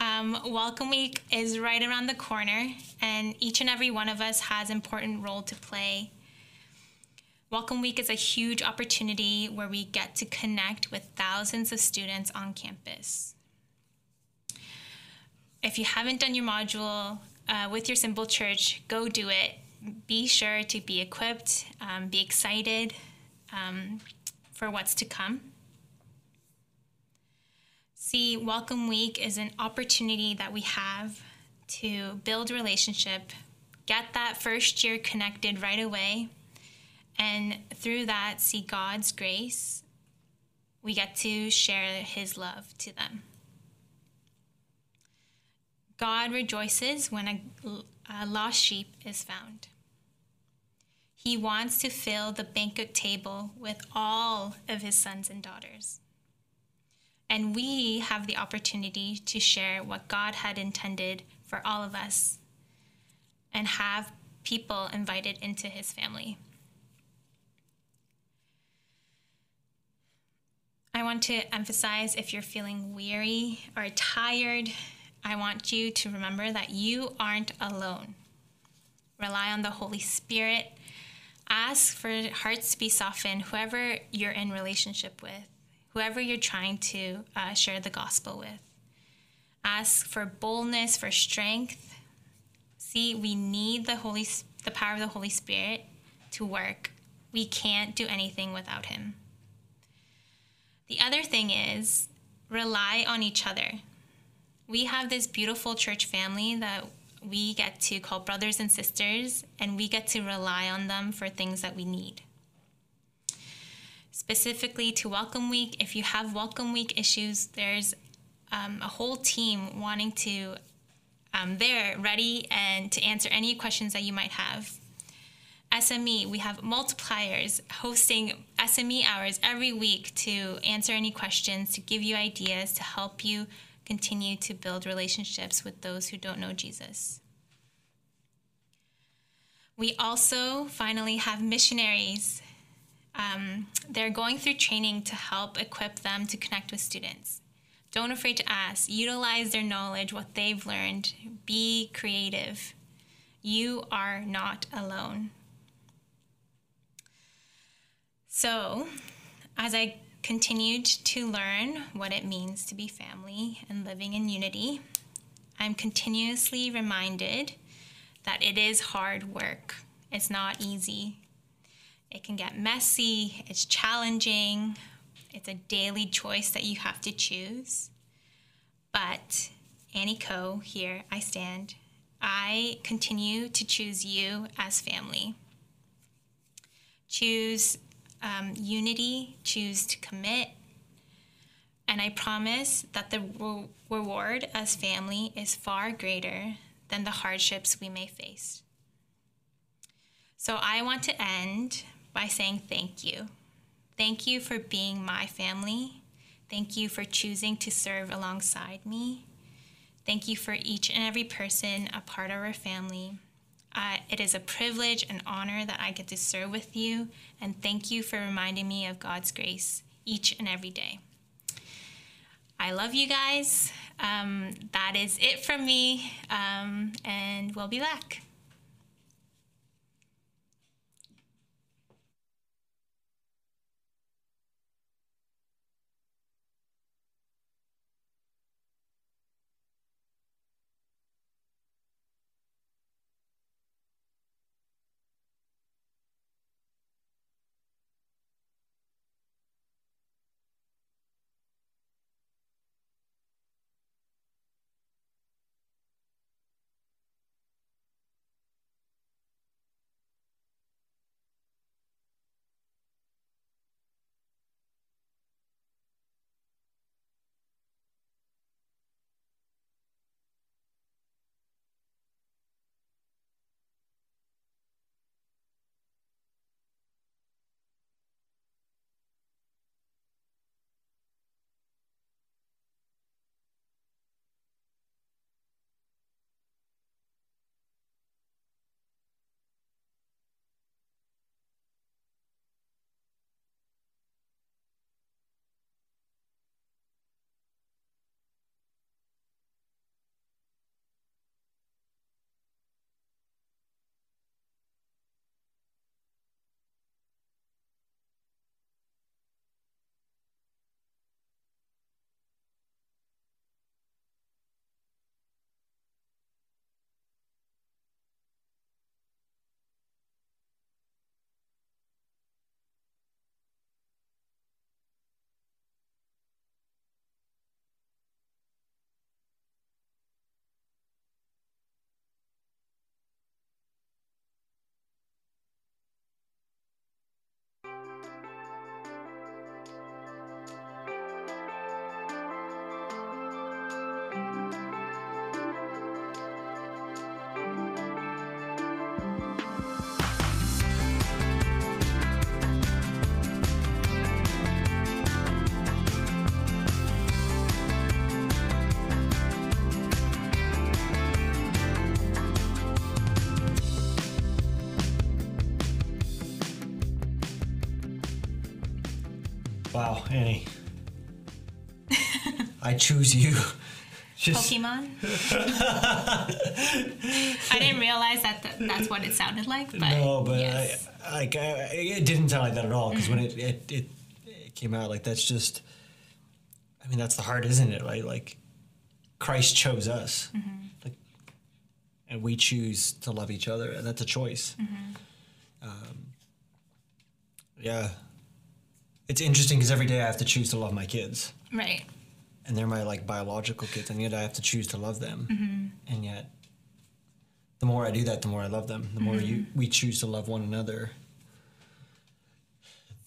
Um, Welcome Week is right around the corner, and each and every one of us has important role to play. Welcome Week is a huge opportunity where we get to connect with thousands of students on campus. If you haven't done your module uh, with your Simple Church, go do it. Be sure to be equipped, um, be excited um, for what's to come. See, Welcome Week is an opportunity that we have to build relationship, get that first year connected right away, and through that, see God's grace. We get to share His love to them. God rejoices when a, a lost sheep is found. He wants to fill the banquet table with all of his sons and daughters. And we have the opportunity to share what God had intended for all of us and have people invited into his family. I want to emphasize if you're feeling weary or tired, I want you to remember that you aren't alone. Rely on the Holy Spirit. Ask for hearts to be softened, whoever you're in relationship with whoever you're trying to uh, share the gospel with. Ask for boldness, for strength. See, we need the Holy, the power of the Holy Spirit to work. We can't do anything without Him. The other thing is rely on each other. We have this beautiful church family that we get to call brothers and sisters, and we get to rely on them for things that we need specifically to Welcome Week. If you have Welcome Week issues, there's um, a whole team wanting to, um, there ready and to answer any questions that you might have. SME, we have multipliers hosting SME hours every week to answer any questions, to give you ideas, to help you continue to build relationships with those who don't know Jesus. We also finally have missionaries um, they're going through training to help equip them to connect with students. Don't afraid to ask. Utilize their knowledge, what they've learned. Be creative. You are not alone. So, as I continued to learn what it means to be family and living in unity, I'm continuously reminded that it is hard work It's not easy. It can get messy, it's challenging, it's a daily choice that you have to choose. But Annie Coe, here I stand. I continue to choose you as family. Choose um, unity, choose to commit. And I promise that the re- reward as family is far greater than the hardships we may face. So I want to end by saying thank you. Thank you for being my family. Thank you for choosing to serve alongside me. Thank you for each and every person a part of our family. It is a privilege and honor that I get to serve with you, and thank you for reminding me of God's grace each and every day. I love you guys. Um, that is it from me, um, and we'll be back. Annie. I choose you. Just, Pokemon. I didn't realize that th- that's what it sounded like, but, no, but yes. I, like I, it didn't sound like that at all. Because when it, it it it came out, like that's just. I mean, that's the heart, isn't it? Right? Like, Christ chose us, like, and we choose to love each other, and that's a choice. Um, yeah, it's interesting because every day I have to choose to love my kids. right. and they're my like biological kids, and yet I have to choose to love them. Mm-hmm. And yet, the more I do that, the more I love them. The more you we choose to love one another.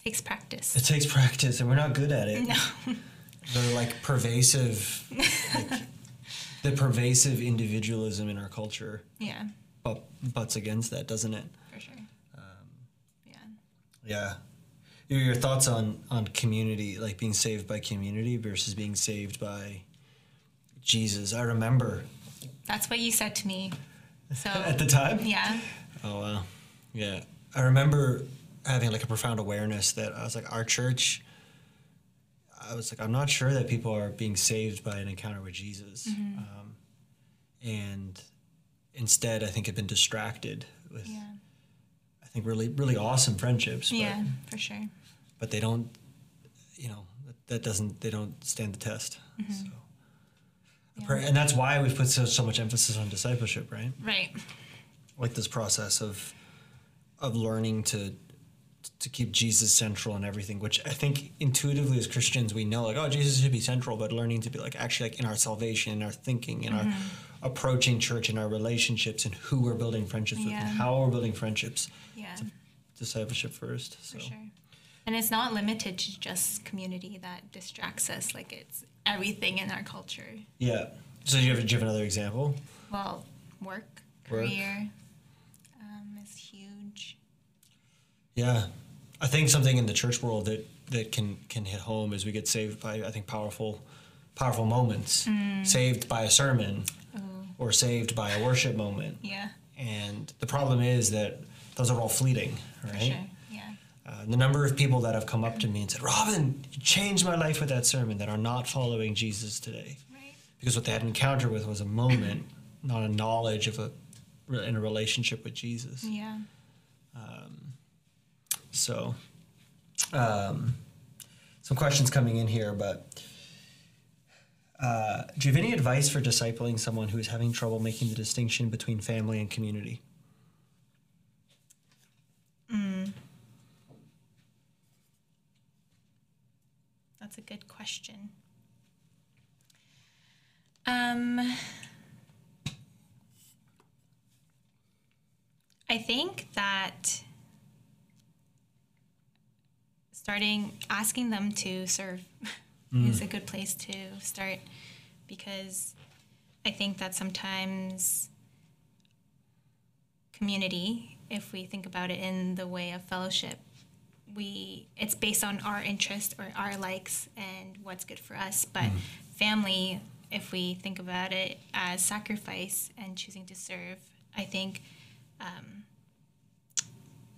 Takes practice. It takes practice, and we're not good at it. No. They're like pervasive, like, the pervasive individualism in our culture Yeah, but, butts against that, doesn't it? for sure. yeah. Yeah. Your, your thoughts on on community, like being saved by community versus being saved by Jesus. I remember That's what you said to me. So at the time. yeah. Oh wow, yeah. I remember having like a profound awareness that I was like, our church. I was like, I'm not sure that people are being saved by an encounter with Jesus, um, and instead, I think have been distracted with, Yeah. Think really really awesome friendships. But, Yeah, for sure. but they don't, you know, that, doesn't they don't stand the test. Mm-hmm. So. I pray- And that's why we've put so, so much emphasis on discipleship, right? Right. like this process of of learning to to keep Jesus central in everything, which I think intuitively as Christians we know like oh Jesus should be central, but learning to be like actually like in our salvation, in our thinking, in our mm-hmm. Approaching church, and our relationships, and who we're building friendships with, and how we're building friendships. Yeah, Discipleship first. So for sure. And it's not limited to just community that distracts us. Like it's everything in our culture. yeah. So do you have, do you have another example? Well, work, Work. career um, is huge. Yeah, I think something in the church world that that can can hit home is we get saved by I think powerful powerful moments, saved by a sermon, or saved by a worship moment. Yeah, And the problem is that those are all fleeting, right? sure. Yeah, Uh, the number of people that have come up to me and said, "Robin, you changed my life with that sermon," that are not following Jesus today, right. because what they had an encounter with was a moment, not a knowledge of a in a relationship with Jesus. Yeah. Um, So, um, some questions coming in here, but uh, do you have any advice for discipling someone who is having trouble making the distinction between family and community? That's a good question. Um, I think that starting asking them to serve is a good place to start because I think that sometimes community, if we think about it in the way of fellowship, we it's based on our interest or our likes and what's good for us. But family if we think about it as sacrifice and choosing to serve i think um,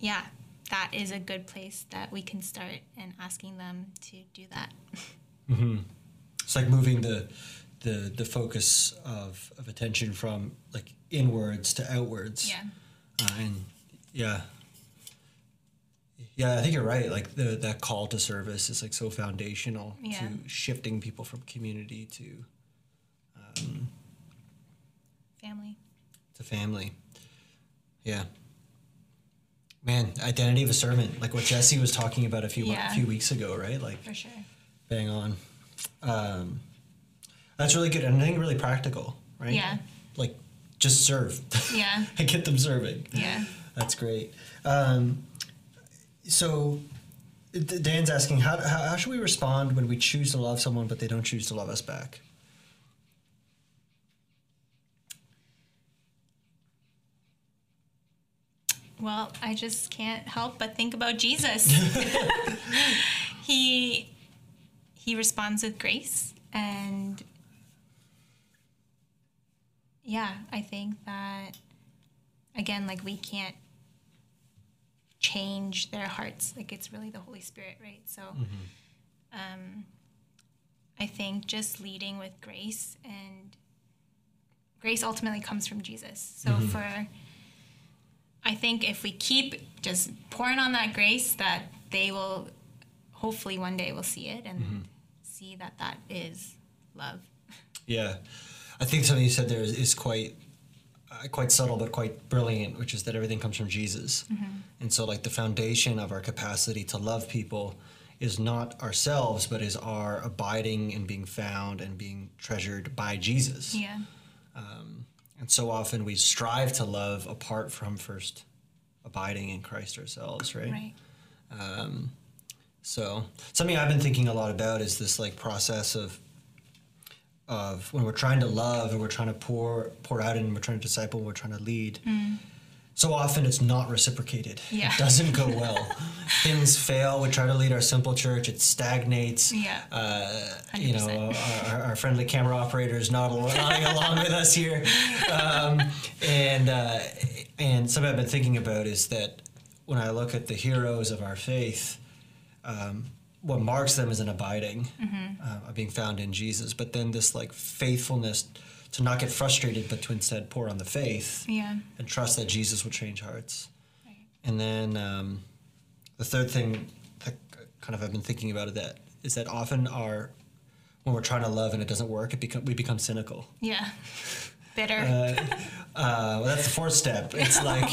yeah that is a good place that we can start and asking them to do that It's like moving the the the focus of, of attention from like inwards to outwards. yeah Uh, and yeah. Yeah, I think you're right. Like the that call to service is like so foundational Yeah. to shifting people from community to family to family. Yeah. Man, identity of a servant, like what Jesse was talking about a few Yeah. a few weeks ago, right? Like for sure bang on. Um, that's really good and I think really practical, right? Yeah. Like just serve. Yeah. and get them serving. yeah That's great. Um, so Dan's asking, how, how, how should we respond when we choose to love someone but they don't choose to love us back? Well, I just can't help but think about Jesus. he he responds with grace and yeah, I think that again like we can't change their hearts. Like it's really the Holy Spirit, right? So mm-hmm. um I think just leading with grace and grace ultimately comes from Jesus. So mm-hmm. for I think if we keep just pouring on that grace, that they will hopefully one day will see it and mm-hmm. See that that is love. Yeah, I think something you said there is, is quite uh, quite subtle but quite brilliant, which is that everything comes from Jesus, mm-hmm. and so like the foundation of our capacity to love people is not ourselves, but is our abiding and being found and being treasured by Jesus. Yeah. Um, and so often we strive to love apart from first abiding in Christ ourselves, right? Right. Um, So something I've been thinking a lot about is this like process of of when we're trying to love and we're trying to pour pour out and we're trying to disciple and we're trying to lead. So often it's not reciprocated. Yeah. It doesn't go well. Things fail. We try to lead our simple church. It stagnates. Yeah. Uh, you know, our, our friendly camera operator is not al- nodding along with us here. Um, and uh, and something I've been thinking about is that when I look at the heroes of our faith, um, what marks them is an abiding, uh, being found in Jesus. But then this like faithfulness to not get frustrated, but to instead pour on the faith Yeah. and trust that Jesus will change hearts. Right. And then um, the third thing that kind of I've been thinking about it that is that often our when we're trying to love and it doesn't work, it become we become cynical. Yeah. Bitter. Uh, well, that's the fourth step. It's like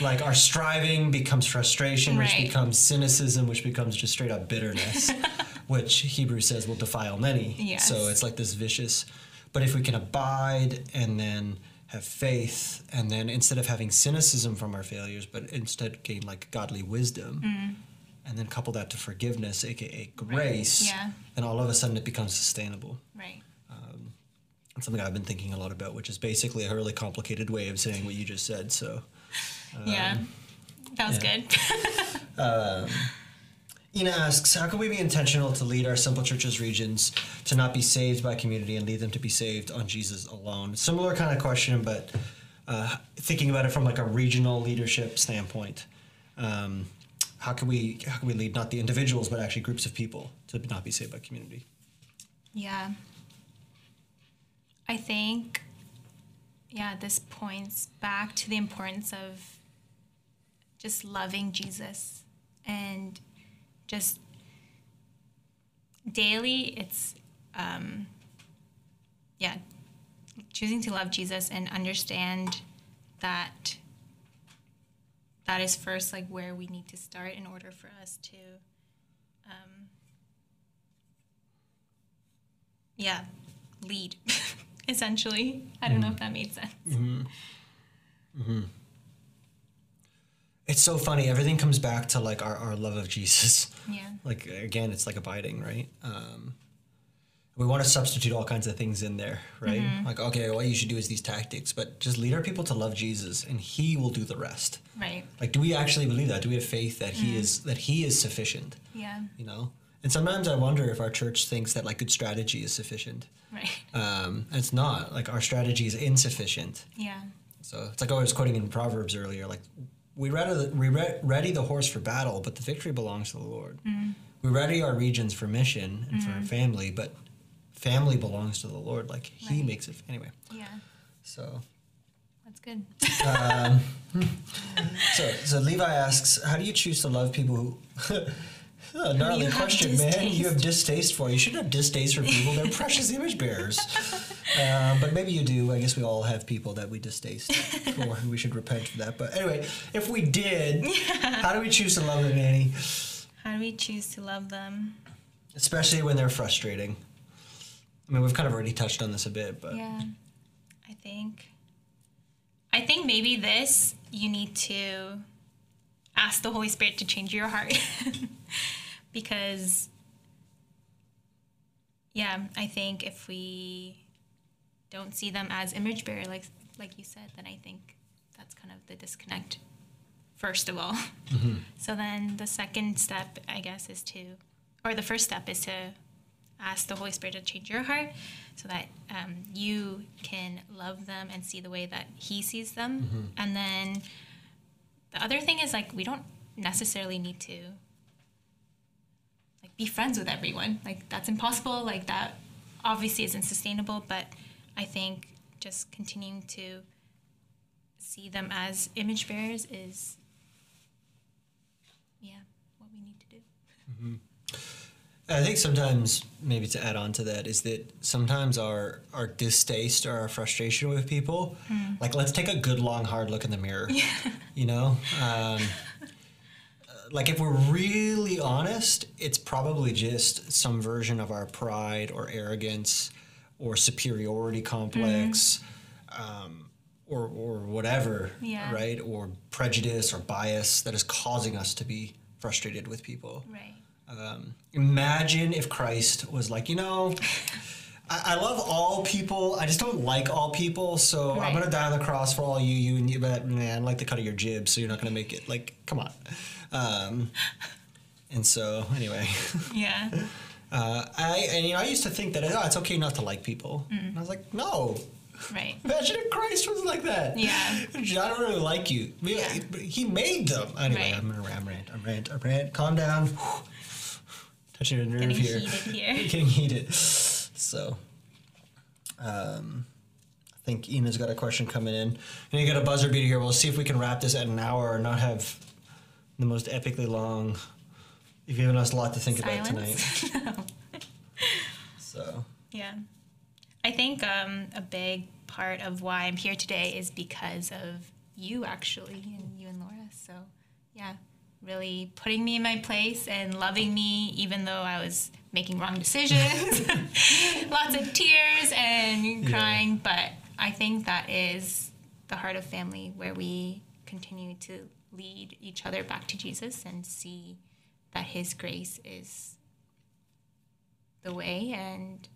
like our striving becomes frustration, which Right. becomes cynicism, which becomes just straight up bitterness, which Hebrews says will defile many. Yes. So it's like this vicious. But if we can abide and then have faith, and then instead of having cynicism from our failures, but instead gain like godly wisdom, and then couple that to forgiveness, aka grace, Yeah. then all of a sudden it becomes sustainable. right. Something I've been thinking a lot about, which is basically a really complicated way of saying what you just said. So. yeah. That was Um, yeah. good. Ina asks, how can we be intentional to lead our Simple Churches regions to not be saved by community and lead them to be saved on Jesus alone? Similar kind of question, but uh, thinking about it from like a regional leadership standpoint. Um, how can we how can we lead not the individuals but actually groups of people to not be saved by community? Yeah. I think, yeah, this points back to the importance of just loving Jesus and just daily, it's, um, yeah, choosing to love Jesus and understand that that is first like where we need to start in order for us to um, yeah lead essentially. I don't know if that made sense. Mm-hmm. Mm-hmm. It's so funny. Everything comes back to like our, our love of Jesus. yeah. Like again it's like abiding right? Um, we want to substitute all kinds of things in there right? Mm-hmm. Like okay what you should do is these tactics but just lead our people to love jesus and he will do the rest. Right. Like do we actually believe that? Do we have faith that he is that he is sufficient? Yeah. You know and sometimes i wonder if our church thinks that like good strategy is sufficient right um, it's not like our strategy is insufficient yeah so it's like I was quoting in Proverbs earlier, like we ready, we ready the horse for battle, but the victory belongs to the Lord. Mm-hmm. We ready our regions for mission and for mm-hmm. family, but family belongs to the Lord. Like He Right. makes it anyway. yeah So, that's good um, so, so Levi asks, how do you choose to love people who? Oh, gnarly question, man. You have distaste. for. You shouldn't have distaste for people. They're precious image bearers. Um, but maybe you do. I guess we all have people that we distaste for, we should repent for that. But anyway, if we did, how do we choose to love them, Annie? how do we choose to love them Especially when they're frustrating. I mean, we've kind of already touched on this a bit, but yeah i think i think maybe this you need to ask the holy spirit to change your heart because yeah i think if we don't see them as image bearer like like you said then i think that's kind of the disconnect first of all. So then the second step i guess is to or the first step is to ask the holy spirit to change your heart so that um, you can love them and see the way that he sees them. And then the other thing is like we don't necessarily need to be friends with everyone. Like that's impossible. Like that obviously isn't sustainable but i think just continuing to see them as image bearers is yeah what we need to do. I think sometimes maybe to add on to that is that sometimes our our distaste or our frustration with people, like let's take a good long hard look in the mirror. You know, um, like if we're really honest, it's probably just some version of our pride or arrogance or superiority complex. Um, or, or whatever, Yeah. right? Or prejudice or bias that is causing us to be frustrated with people. right Um, imagine if Christ was like, you know, I, I love all people. I just don't like all people. So I'm gonna die on the cross for all you, you and you. But man, I like the cut of your jib, so you're not gonna make it. Like, come on. Um, and so anyway, yeah uh, I and you know I used to think that oh, it's okay not to like people. And I was like, no. right Imagine if Christ was like that. Yeah. I don't really like you. Yeah. He made them. Anyway, Right. I'm gonna rant, rant, I'm rant, I'm rant. Calm down. Touching a nerve Getting here. heated here. Getting heated. So, um, I think Ina's got a question coming in. And you got a buzzer beater here. We'll see if we can wrap this at an hour or not have the most epically long. You've given us a lot to think about tonight. Silence. So, Yeah. I think um, a big part of why I'm here today is because of you, actually, and you and Laura. So, yeah, really putting me in my place and loving me, even though I was making wrong decisions, lots of tears and crying. But I think that is the heart of family where we continue to lead each other back to Jesus and see that His grace is the way. And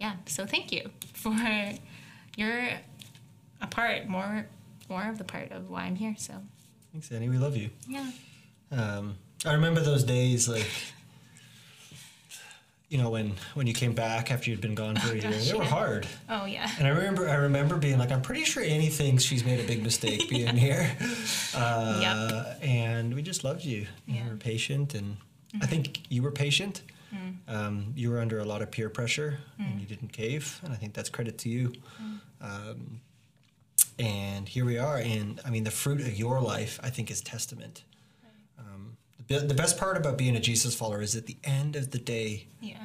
yeah, so thank you for you're a part more more of the part of why I'm here. So Thanks, Annie. We love you. yeah, Um, I remember those days, like, you know, when when you came back after you'd been gone for a year. gosh, They were hard. oh yeah, And I remember, I remember being like, I'm pretty sure Annie thinks she's made a big mistake being here. Uh, And we just loved you. You Yeah. Mm-hmm. were patient, and I think you were patient. Mm. Um, you were under a lot of peer pressure, and you didn't cave, and I think that's credit to you. Mm. Um, and here we are, and I mean, the fruit of your life, I think, is testament. The, the best part about being a Jesus follower is at the end of the day, yeah,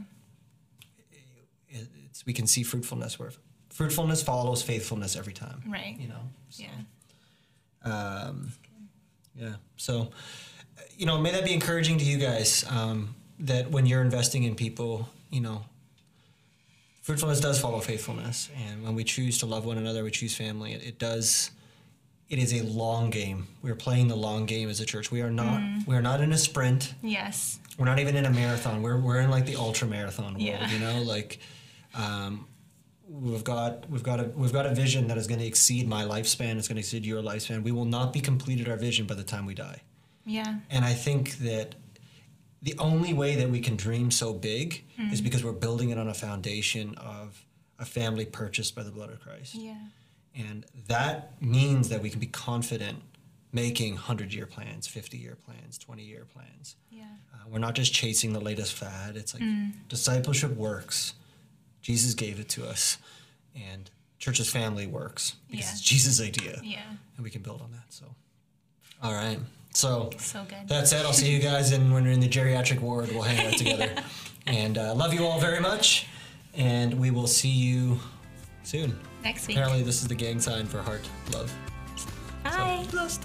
it- it's, we can see fruitfulness where fruitfulness follows faithfulness every time. Right. You know. So, yeah. Um, yeah. So, you know, may that be encouraging to you guys. Um, that when you're investing in people, you know, fruitfulness does follow faithfulness, and when we choose to love one another, we choose family. It, it does. It is a long game. We're playing the long game as a church. We are not. We are not in a sprint. Yes, We're not even in a marathon. We're we're in like the ultra marathon world. Yeah. You know, like um, we've got we've got a we've got a vision that is going to exceed my lifespan. It's going to exceed your lifespan. We will not be completed our vision by the time we die. yeah, And I think that the only way that we can dream so big is because we're building it on a foundation of a family purchased by the blood of Christ. yeah, And that means that we can be confident making 100 year plans, 50 year plans, 20 year plans. yeah, Uh, we're not just chasing the latest fad. It's like discipleship works. Jesus gave it to us. And church's family works because Yeah. it's Jesus' idea. yeah. And we can build on that. So, all right. So, So good. that's it. I'll see you guys in, when we're in the geriatric ward. We'll hang out together. And uh, love you all very much. And we will see you soon. Next week. Apparently, this is the gang sign for heart love. Bye. Blessed.